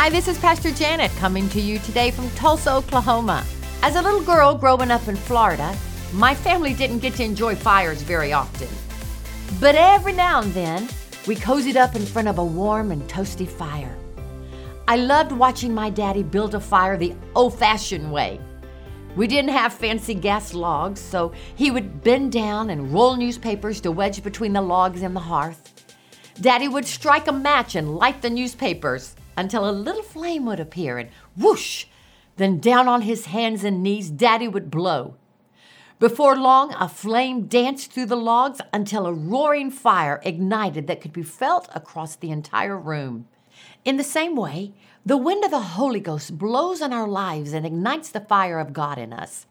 Hi, this is Pastor Janet coming to you today from Tulsa, Oklahoma. As a little girl growing up in Florida, my family didn't get to enjoy fires very often. But every now and then, we cozied up in front of a warm and toasty fire. I loved watching my daddy build a fire the old fashioned way. We didn't have fancy gas logs, so he would bend down and roll newspapers to wedge between the logs and the hearth. Daddy would strike a match and light the newspapers until a little flame would appear and whoosh! Then down on his hands and knees, Daddy would blow. Before long, a flame danced through the logs until a roaring fire ignited that could be felt across the entire room. In the same way, the wind of the Holy Ghost blows on our lives and ignites the fire of God in us.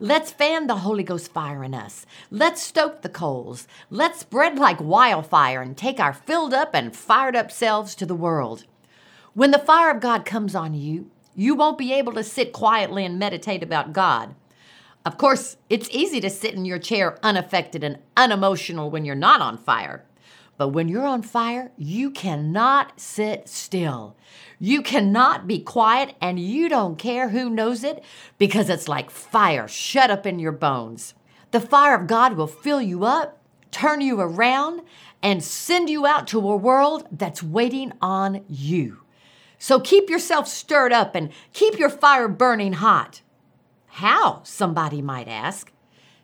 Let's fan the Holy Ghost fire in us. Let's stoke the coals. Let's spread like wildfire and take our filled up and fired up selves to the world. When the fire of God comes on you, you won't be able to sit quietly and meditate about God. Of course, it's easy to sit in your chair unaffected and unemotional when you're not on fire. But when you're on fire, you cannot sit still. You cannot be quiet, and you don't care who knows it because it's like fire shut up in your bones. The fire of God will fill you up, turn you around, and send you out to a world that's waiting on you. So keep yourself stirred up and keep your fire burning hot. How, somebody might ask?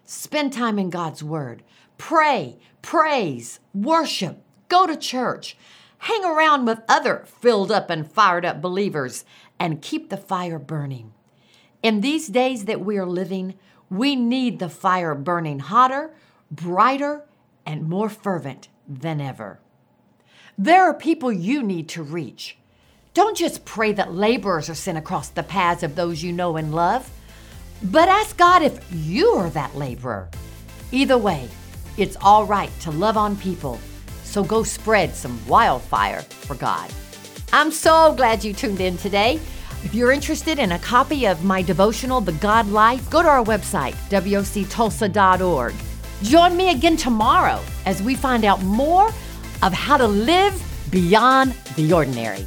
Spend time in God's Word. Pray, praise, worship, go to church, hang around with other filled up and fired up believers, and keep the fire burning. In these days that we are living, we need the fire burning hotter, brighter, and more fervent than ever. There are people you need to reach. Don't just pray that laborers are sent across the paths of those you know and love, but ask God if you are that laborer. Either way, it's all right to love on people, so go spread some wildfire for God. I'm so glad you tuned in today. If you're interested in a copy of my devotional, The God Life, go to our website, woctulsa.org. Join me again tomorrow as we find out more of how to live beyond the ordinary.